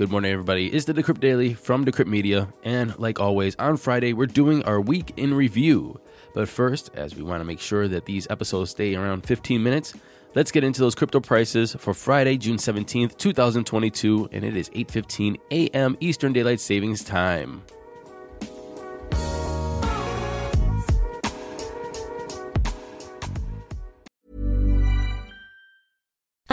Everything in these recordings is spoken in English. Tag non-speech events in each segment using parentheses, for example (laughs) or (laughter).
Good morning, everybody. It's the Decrypt Daily from Decrypt Media, and like always, on Friday, we're doing our week in review. But first, as we want to make sure that these episodes stay around 15 minutes, let's get into those crypto prices for Friday, June 17th, 2022, and it is 8:15 a.m. Eastern Daylight Savings Time.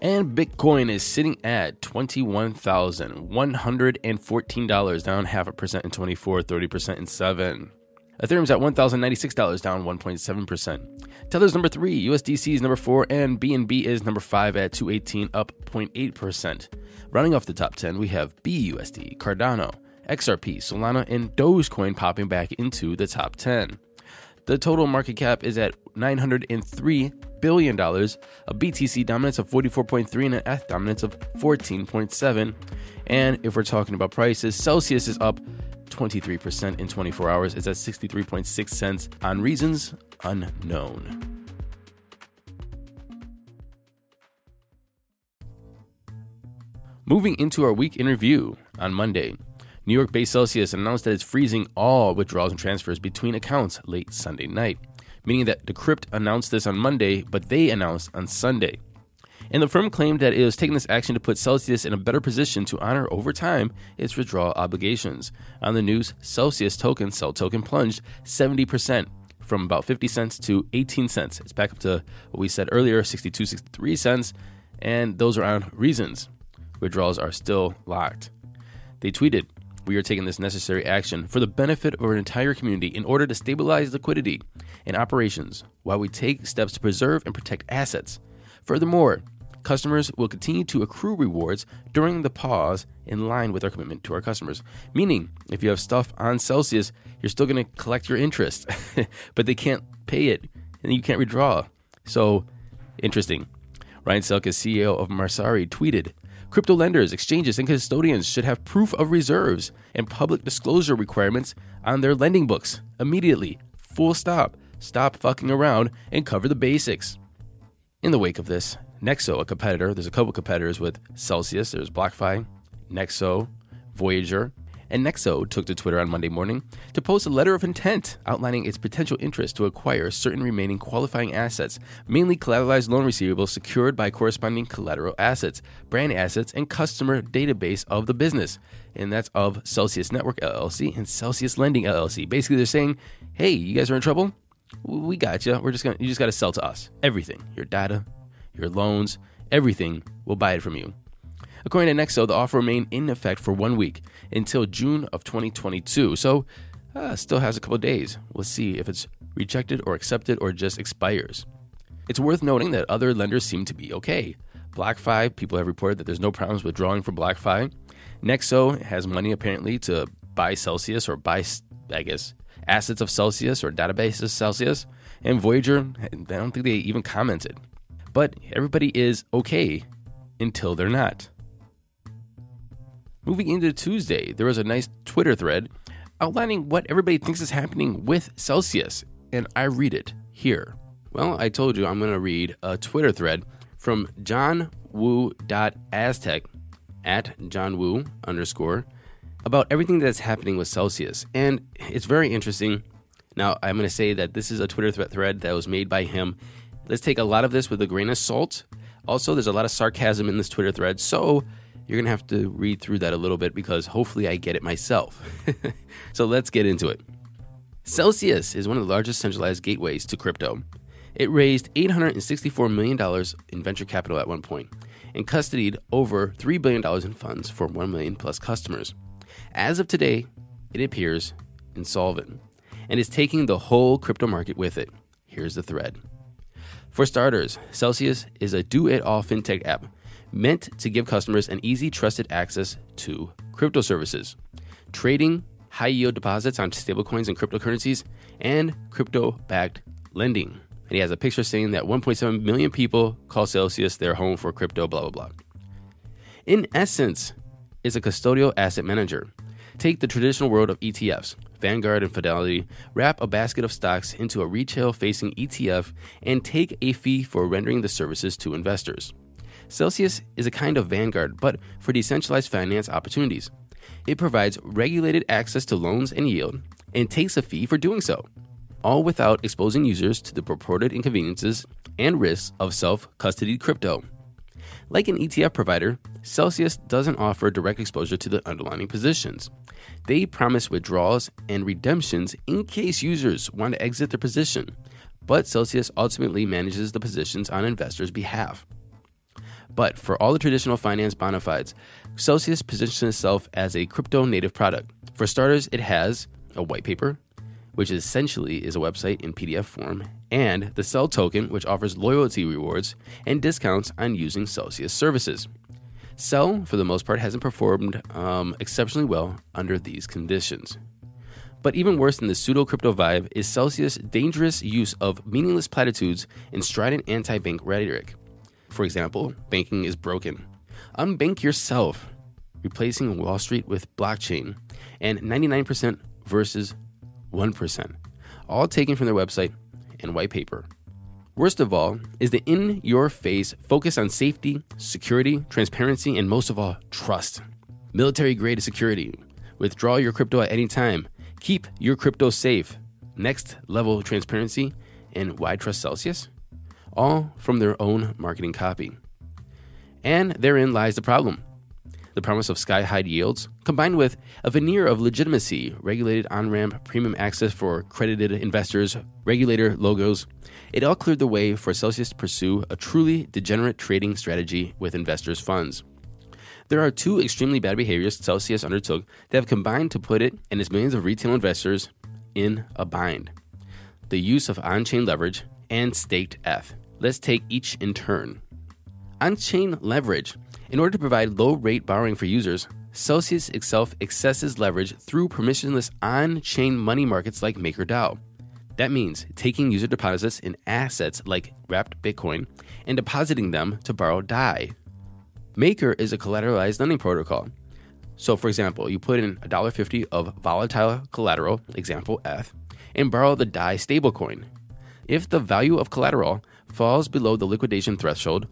And Bitcoin is sitting at $21,114, down half a percent in 24, 30% in 7. Ethereum's at $1,096, down 1.7%. Tether's number 3, USDC is number 4, and BNB is number 5 at 218, up 0.8%. Running off the top 10, we have BUSD, Cardano, XRP, Solana, and Dogecoin popping back into the top 10. The total market cap is at $903 billion, a BTC dominance of 44.3 and an ETH dominance of 14.7. And if we're talking about prices, Celsius is up 23% in 24 hours. It's at 63.6 cents on reasons unknown. Moving into our week in review on Monday, New York based Celsius announced that it's freezing all withdrawals and transfers between accounts late Sunday night, meaning that Decrypt announced this on Monday, but they announced on Sunday. And the firm claimed that it was taking this action to put Celsius in a better position to honor over time its withdrawal obligations. On the news, Celsius token, CEL token, plunged 70% from about 50 cents to 18 cents. It's back up to what we said earlier, 62, 63 cents, and those are on reasons. Withdrawals are still locked. They tweeted, we are taking this necessary action for the benefit of our entire community in order to stabilize liquidity and operations while we take steps to preserve and protect assets. Furthermore, customers will continue to accrue rewards during the pause in line with our commitment to our customers. Meaning, if you have stuff on Celsius, you're still going to collect your interest, (laughs) but they can't pay it and you can't withdraw. So, interesting. Ryan Selkis, CEO of Messari, tweeted, Crypto lenders, exchanges, and custodians should have proof of reserves and public disclosure requirements on their lending books immediately. Full stop. Stop fucking around and cover the basics. In the wake of this, Nexo, a competitor, there's a couple competitors with Celsius, there's BlockFi, Nexo, Voyager, and Nexo took to Twitter on Monday morning to post a letter of intent outlining its potential interest to acquire certain remaining qualifying assets, mainly collateralized loan receivables secured by corresponding collateral assets, brand assets, and customer database of the business. And that's of Celsius Network LLC and Celsius Lending LLC. Basically, they're saying, hey, you guys are in trouble? We got you. We're just gonna, you just got to sell to us. Everything. Your data, your loans, everything. We'll buy it from you. According to Nexo, the offer remained in effect for one week until June of 2022. So, uh, still has a couple days. We'll see if it's rejected or accepted or just expires. It's worth noting that other lenders seem to be okay. BlockFi, people have reported that there's no problems withdrawing from BlockFi. Nexo has money apparently to buy Celsius or buy, I guess, assets of Celsius or databases Celsius. And Voyager, I don't think they even commented. But everybody is okay until they're not. Moving into Tuesday, there was a nice Twitter thread outlining what everybody thinks is happening with Celsius, and I read it here. Well, I told you I'm going to read a Twitter thread from johnwu.aztec at johnwu underscore about everything that's happening with Celsius. And it's very interesting. Now, I'm going to say that this is a Twitter thread that was made by him. Let's take a lot of this with a grain of salt. Also, there's a lot of sarcasm in this Twitter thread. So, you're going to have to read through that a little bit because hopefully I get it myself. (laughs) so let's get into it. Celsius is one of the largest centralized gateways to crypto. It raised $864 million in venture capital at one point and custodied over $3 billion in funds for 1 million plus customers. As of today, it appears insolvent and is taking the whole crypto market with it. Here's the thread. For starters, Celsius is a do it all fintech app meant to give customers an easy, trusted access to crypto services, trading, high yield deposits on stablecoins and cryptocurrencies, and crypto backed lending. And he has a picture saying that 1.7 million people call Celsius their home for crypto, blah, blah, blah. In essence, it's a custodial asset manager. Take the traditional world of ETFs, Vanguard and Fidelity, wrap a basket of stocks into a retail facing ETF, and take a fee for rendering the services to investors. Celsius is a kind of Vanguard, but for decentralized finance opportunities. It provides regulated access to loans and yield, and takes a fee for doing so, all without exposing users to the purported inconveniences and risks of self custodied crypto. Like an ETF provider, Celsius doesn't offer direct exposure to the underlying positions. They promise withdrawals and redemptions in case users want to exit their position, but Celsius ultimately manages the positions on investors' behalf. But for all the traditional finance bona fides, Celsius positions itself as a crypto native product. For starters, it has a white paper, which essentially is a website in PDF form, and the CEL token, which offers loyalty rewards and discounts on using Celsius services. CEL, for the most part, hasn't performed um, exceptionally well under these conditions. But even worse than the pseudo crypto vibe is Celsius' dangerous use of meaningless platitudes and strident anti bank rhetoric. For example, banking is broken. Unbank yourself, replacing Wall Street with blockchain, and 99% versus 1%, all taken from their website and white paper. Worst of all is the in your face focus on safety, security, transparency, and most of all, trust. Military grade security. Withdraw your crypto at any time. Keep your crypto safe. Next level transparency. And why trust Celsius? All from their own marketing copy. And therein lies the problem the promise of sky high yields, combined with a veneer of legitimacy, regulated on ramp, premium access for credited investors, regulator logos, it all cleared the way for Celsius to pursue a truly degenerate trading strategy with investors' funds. There are two extremely bad behaviors Celsius undertook that have combined to put it and its millions of retail investors in a bind the use of on chain leverage and staked ETH. Let's take each in turn. On chain leverage in order to provide low rate borrowing for users, Celsius itself accesses leverage through permissionless on chain money markets like MakerDAO. That means taking user deposits in assets like wrapped Bitcoin and depositing them to borrow DAI. Maker is a collateralized lending protocol. So, for example, you put in $1.50 of volatile collateral, example ETH, and borrow the DAI stablecoin. If the value of collateral falls below the liquidation threshold,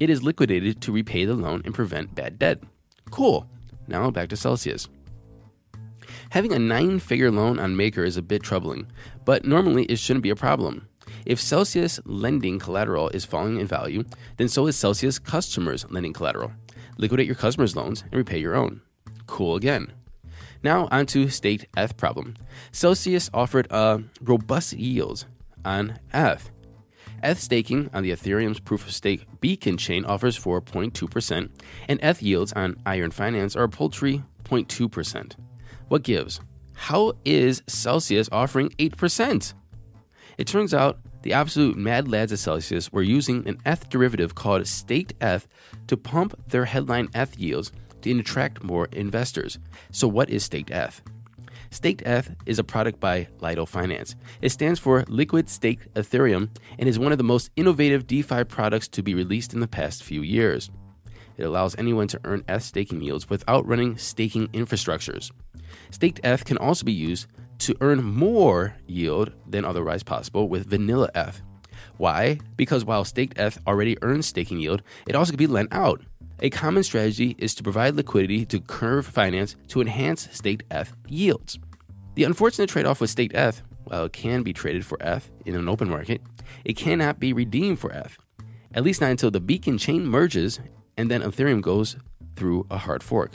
it is liquidated to repay the loan and prevent bad debt. Cool. Now back to Celsius. Having a nine figure loan on Maker is a bit troubling, but normally it shouldn't be a problem. If Celsius lending collateral is falling in value, then so is Celsius customers lending collateral. Liquidate your customers' loans and repay your own. Cool again. Now on to staked ETH problem. Celsius offered a robust yield on ETH ETH staking on the Ethereum's proof of stake Beacon chain offers 4.2%, and ETH yields on Iron Finance are a paltry 0.2%. What gives? How is Celsius offering 8%? It turns out the absolute mad lads at Celsius were using an ETH derivative called staked ETH to pump their headline ETH yields to attract more investors. So, what is staked ETH? Staked ETH is a product by Lido Finance. It stands for Liquid Staked Ethereum and is one of the most innovative DeFi products to be released in the past few years. It allows anyone to earn ETH staking yields without running staking infrastructures. Staked ETH can also be used to earn more yield than otherwise possible with vanilla ETH. Why? Because while staked ETH already earns staking yield, it also can be lent out. A common strategy is to provide liquidity to curve finance to enhance staked ETH yields. The unfortunate trade off with staked ETH, while it can be traded for ETH in an open market, it cannot be redeemed for ETH, at least not until the beacon chain merges and then Ethereum goes through a hard fork.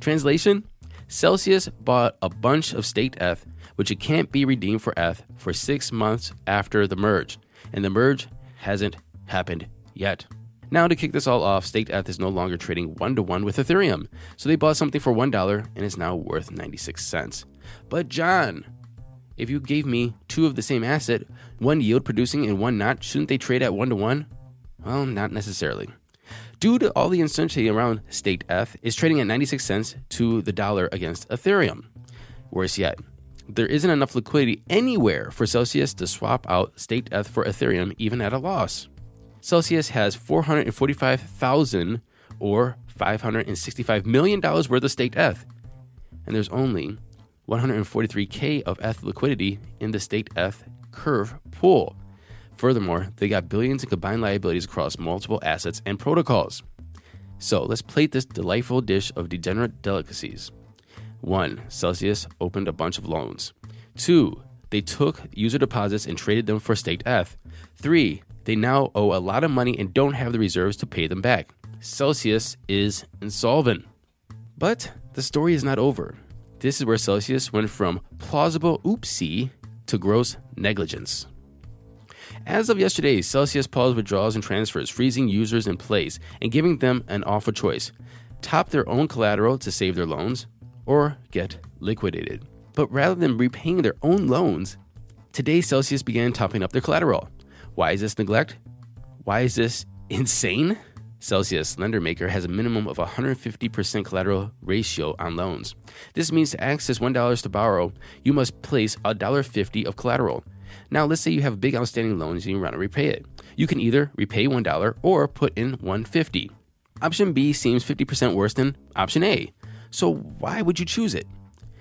Translation Celsius bought a bunch of staked ETH, which it can't be redeemed for ETH for six months after the merge, and the merge hasn't happened yet. Now, to kick this all off, Staked ETH is no longer trading one to one with Ethereum. So they bought something for $1 and it's now worth 96 cents. But, John, if you gave me two of the same asset, one yield producing and one not, shouldn't they trade at one to one? Well, not necessarily. Due to all the uncertainty around staked ETH, is trading at 96 cents to the dollar against Ethereum. Worse yet, there isn't enough liquidity anywhere for Celsius to swap out staked ETH for Ethereum even at a loss. Celsius has 445,000 or $565 million worth of staked ETH, and there's only 143k of ETH liquidity in the staked ETH curve pool. Furthermore, they got billions in combined liabilities across multiple assets and protocols. So let's plate this delightful dish of degenerate delicacies. 1. Celsius opened a bunch of loans. 2. They took user deposits and traded them for staked ETH. 3. They now owe a lot of money and don't have the reserves to pay them back. Celsius is insolvent. But the story is not over. This is where Celsius went from plausible oopsie to gross negligence. As of yesterday, Celsius paused withdrawals and transfers, freezing users in place and giving them an offer choice top their own collateral to save their loans, or get liquidated. But rather than repaying their own loans, today Celsius began topping up their collateral. Why is this neglect? Why is this insane? Celsius lender maker has a minimum of 150% collateral ratio on loans. This means to access $1 to borrow, you must place $1.50 of collateral. Now, let's say you have big outstanding loans and you want to repay it. You can either repay $1 or put in 150. Option B seems 50% worse than option A. So why would you choose it?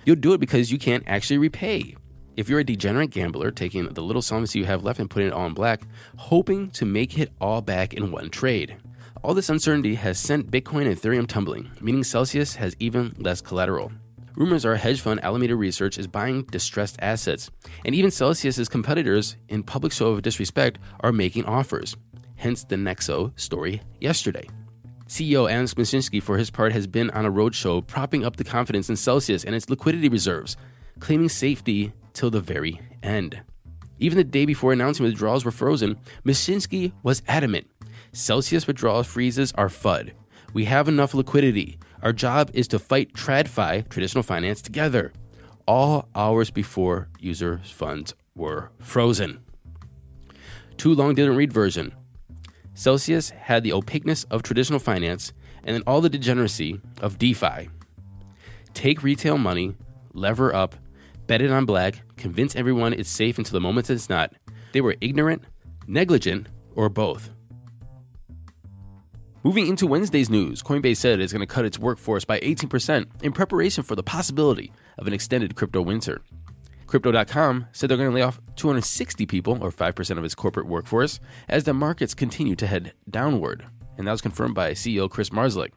You'll do it because you can't actually repay. If you're a degenerate gambler taking the little solvency you have left and putting it all in black, hoping to make it all back in one trade. All this uncertainty has sent Bitcoin and Ethereum tumbling, meaning Celsius has even less collateral. Rumors are hedge fund Alameda Research is buying distressed assets, and even Celsius's competitors, in public show of disrespect, are making offers. Hence the Nexo story yesterday. CEO Adam Mashinsky, for his part, has been on a roadshow propping up the confidence in Celsius and its liquidity reserves, claiming safety till the very end. Even the day before announcing withdrawals were frozen, Mashinsky was adamant Celsius withdrawal freezes are FUD. We have enough liquidity. Our job is to fight TradFi, traditional finance, together. All hours before users' funds were frozen. Too long didn't read version. Celsius had the opaqueness of traditional finance and then all the degeneracy of DeFi. Take retail money, lever up, bet it on black, convince everyone it's safe until the moment it's not. They were ignorant, negligent, or both. Moving into Wednesday's news, Coinbase said it's going to cut its workforce by 18% in preparation for the possibility of an extended crypto winter. Crypto.com said they're going to lay off 260 people, or 5% of its corporate workforce, as the markets continue to head downward. And that was confirmed by CEO Chris Marszalek.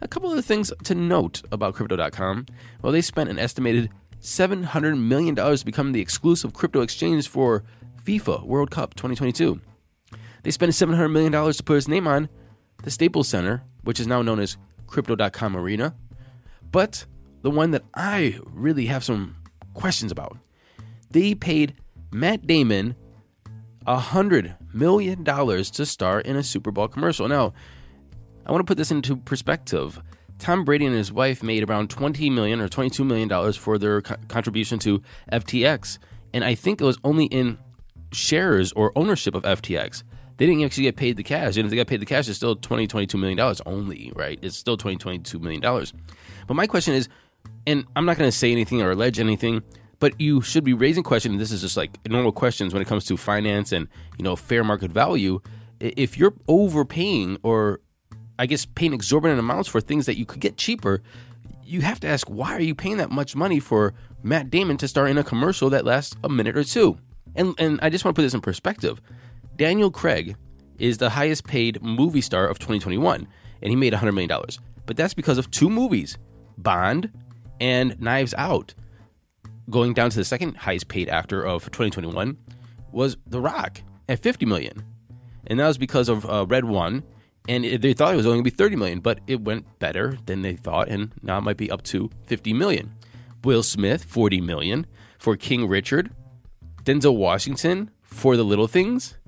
A couple of things to note about Crypto.com. Well, they spent an estimated $700 million to become the exclusive crypto exchange for FIFA World Cup 2022. They spent $700 million to put his name on the Staples Center, which is now known as Crypto.com Arena. But the one that I really have some questions about, they paid Matt Damon a hundred million dollars to star in a Super Bowl commercial. Now, I want to put this into perspective. Tom Brady and his wife made around 20 million or 22 million dollars for their co- contribution to FTX, and I think it was only in shares or ownership of FTX. They didn't actually get paid the cash. And if they got paid the cash, it's still 20, 22 million dollars only, right? It's still 20, 22 million dollars. But my question is, and I'm not going to say anything or allege anything, but you should be raising questions. This is just like normal questions when it comes to finance and you know fair market value. If you're overpaying or I guess paying exorbitant amounts for things that you could get cheaper, you have to ask why are you paying that much money for Matt Damon to star in a commercial that lasts a minute or two? And and I just want to put this in perspective. Daniel Craig is the highest paid movie star of 2021, and he made $100 million. But that's because of two movies Bond and Knives Out. Going down to the second highest paid actor of 2021 was The Rock at 50 million. And that was because of uh, Red One. And it, they thought it was only going to be 30 million, but it went better than they thought, and now it might be up to 50 million. Will Smith, 40 million for King Richard. Denzel Washington for The Little Things.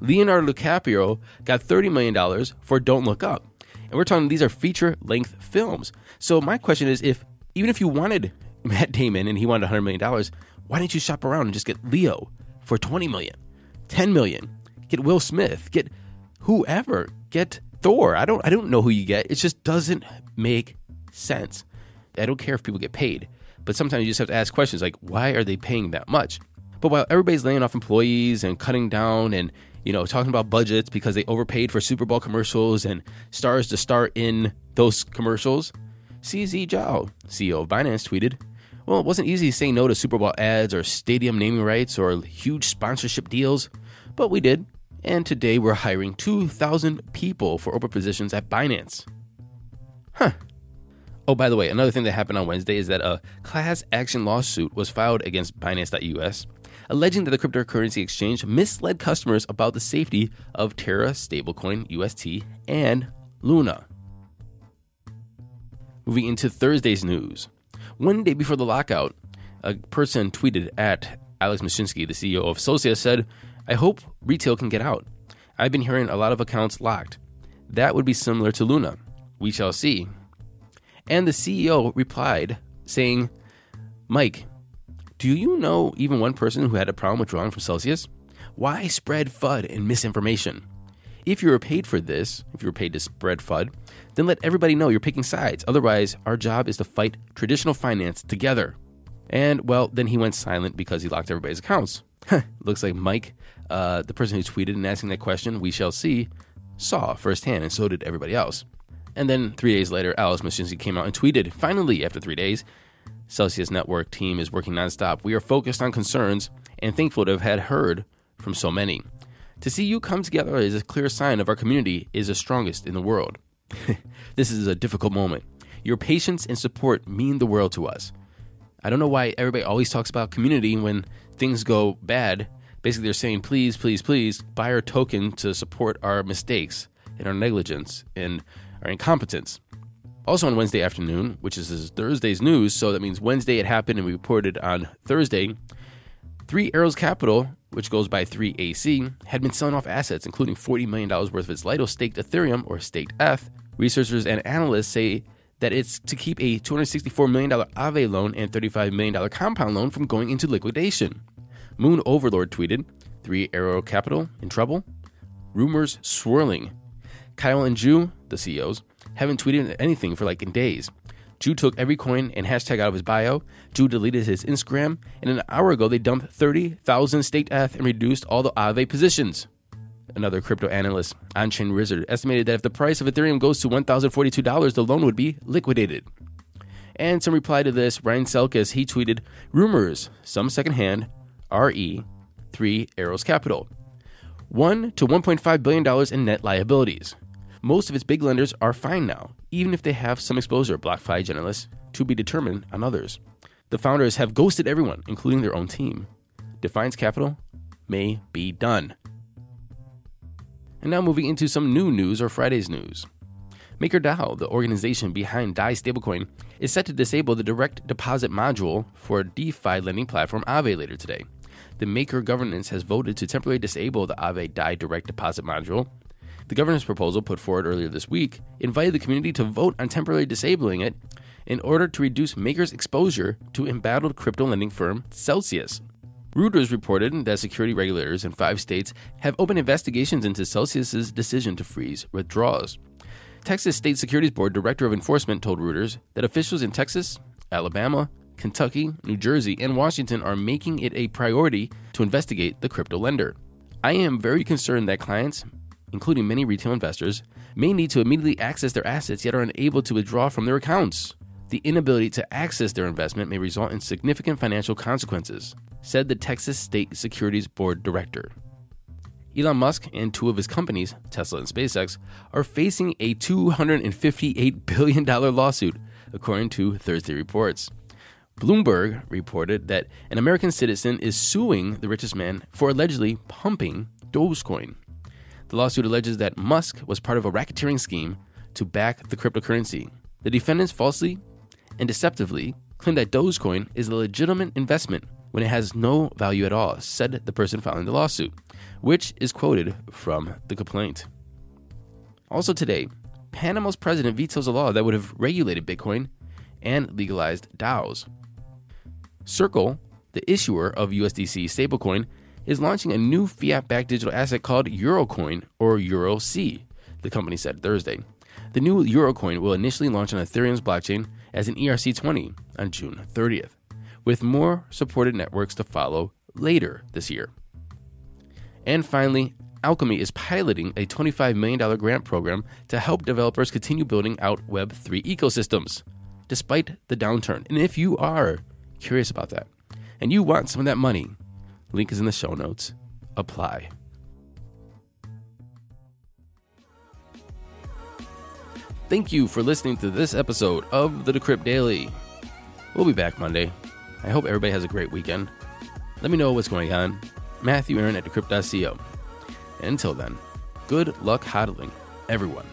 Leonardo DiCaprio got $30 million for Don't Look Up. And we're talking these are feature length films. So my question is if even if you wanted (laughs) Matt Damon and he wanted $100 million, Why didn't you shop around and just get Leo for 20 million, 10 million? Get Will Smith, get whoever, get Thor. I don't I don't know who you get. It just doesn't make sense. I don't care if people get paid, but sometimes you just have to ask questions like why are they paying that much? But while everybody's laying off employees and cutting down and you know talking about budgets because they overpaid for Super Bowl commercials and stars to star in those commercials, CZ Zhao, CEO of Binance, tweeted, "Well, it wasn't easy saying no to Super Bowl ads or stadium naming rights or huge sponsorship deals, but we did." And today we're hiring 2,000 people for open positions at Binance. Huh. Oh, by the way, another thing that happened on Wednesday is that a class action lawsuit was filed against Binance.us alleging that the cryptocurrency exchange misled customers about the safety of Terra stablecoin UST and Luna. Moving into Thursday's news. One day before the lockout, a person tweeted at Alex Mashinsky, the CEO of Celsius, said, I hope retail can get out. I've been hearing a lot of accounts locked. That would be similar to Luna. We shall see. And the CEO replied, saying, Mike, do you know even one person who had a problem withdrawing from Celsius? Why spread FUD and misinformation? If you were paid for this, if you were paid to spread FUD, then let everybody know you're picking sides. Otherwise, our job is to fight traditional finance together. And, well, then he went silent because he locked everybody's accounts. (laughs) Looks like Mike, uh, the person who tweeted and asking that question, we shall see, saw firsthand, and so did everybody else. And then three days later, Alex Mashinsky came out and tweeted, finally, after three days, Celsius Network team is working nonstop. We are focused on concerns and thankful to have had heard from so many. To see you come together is a clear sign of our community is the strongest in the world. (laughs) this is a difficult moment. Your patience and support mean the world to us. I don't know why everybody always talks about community when things go bad. Basically, they're saying, please, please, please buy our token to support our mistakes and our negligence and our incompetence. Also on Wednesday afternoon, which is Thursday's news, so that means Wednesday it happened and we reported on Thursday. Three Arrows Capital, which goes by 3AC, had been selling off assets, including $40 million worth of its Lido staked Ethereum, or staked ETH. Researchers and analysts say that it's to keep a $264 million Aave loan and $35 million compound loan from going into liquidation. Moon Overlord tweeted, Three Arrow Capital in trouble? Rumors swirling. Kyle and Zhu, the CEOs, haven't tweeted anything for like days. Zhu took every coin and hashtag out of his bio. Zhu deleted his Instagram, and an hour ago they dumped 30,000 staked ETH and reduced all the Aave positions. Another crypto analyst, Onchain Wizard, estimated that if the price of Ethereum goes to $1,042, the loan would be liquidated. And some reply to this, Ryan Selkis, he tweeted, Rumors, some secondhand, RE, 3 Arrows Capital. 1 to $1.5 billion in net liabilities. Most of its big lenders are fine now, even if they have some exposure, BlockFi generalists, to be determined on others. The founders have ghosted everyone, including their own team. Defiance Capital may be done. And now moving into some new news or Friday's news. MakerDAO, the organization behind DAI stablecoin, is set to disable the direct deposit module for DeFi lending platform Aave later today. The Maker governance has voted to temporarily disable the Aave DAI direct deposit module the governance proposal put forward earlier this week invited the community to vote on temporarily disabling it in order to reduce makers' exposure to embattled crypto lending firm Celsius. Reuters reported that security regulators in five states have opened investigations into Celsius's decision to freeze withdrawals. Texas State Securities Board Director of Enforcement told Reuters that officials in Texas, Alabama, Kentucky, New Jersey, and Washington are making it a priority to investigate the crypto lender. I am very concerned that clients including many retail investors, may need to immediately access their assets yet are unable to withdraw from their accounts. The inability to access their investment may result in significant financial consequences, said the Texas State Securities Board director. Elon Musk and two of his companies, Tesla and SpaceX, are facing a $258 billion lawsuit, according to Thursday reports. Bloomberg reported that an American citizen is suing the richest man for allegedly pumping Dogecoin. The lawsuit alleges that Musk was part of a racketeering scheme to back the cryptocurrency. The defendants falsely and deceptively claim that Dogecoin is a legitimate investment when it has no value at all, said the person filing the lawsuit, which is quoted from the complaint. Also today, Panama's president vetoes a law that would have regulated Bitcoin and legalized DAOs. Circle, the issuer of USDC stablecoin, is launching a new fiat backed digital asset called Eurocoin or EuroC, the company said Thursday. The new Eurocoin will initially launch on Ethereum's blockchain as an ERC20 on June 30th, with more supported networks to follow later this year. And finally, Alchemy is piloting a $25 million grant program to help developers continue building out Web3 ecosystems, despite the downturn. And if you are curious about that and you want some of that money, link is in the show notes. Apply. Thank you for listening to this episode of the Decrypt Daily. We'll be back Monday. I hope everybody has a great weekend. Let me know what's going on. Matthew Aaron at decrypt.co. And until then, good luck hodling, everyone.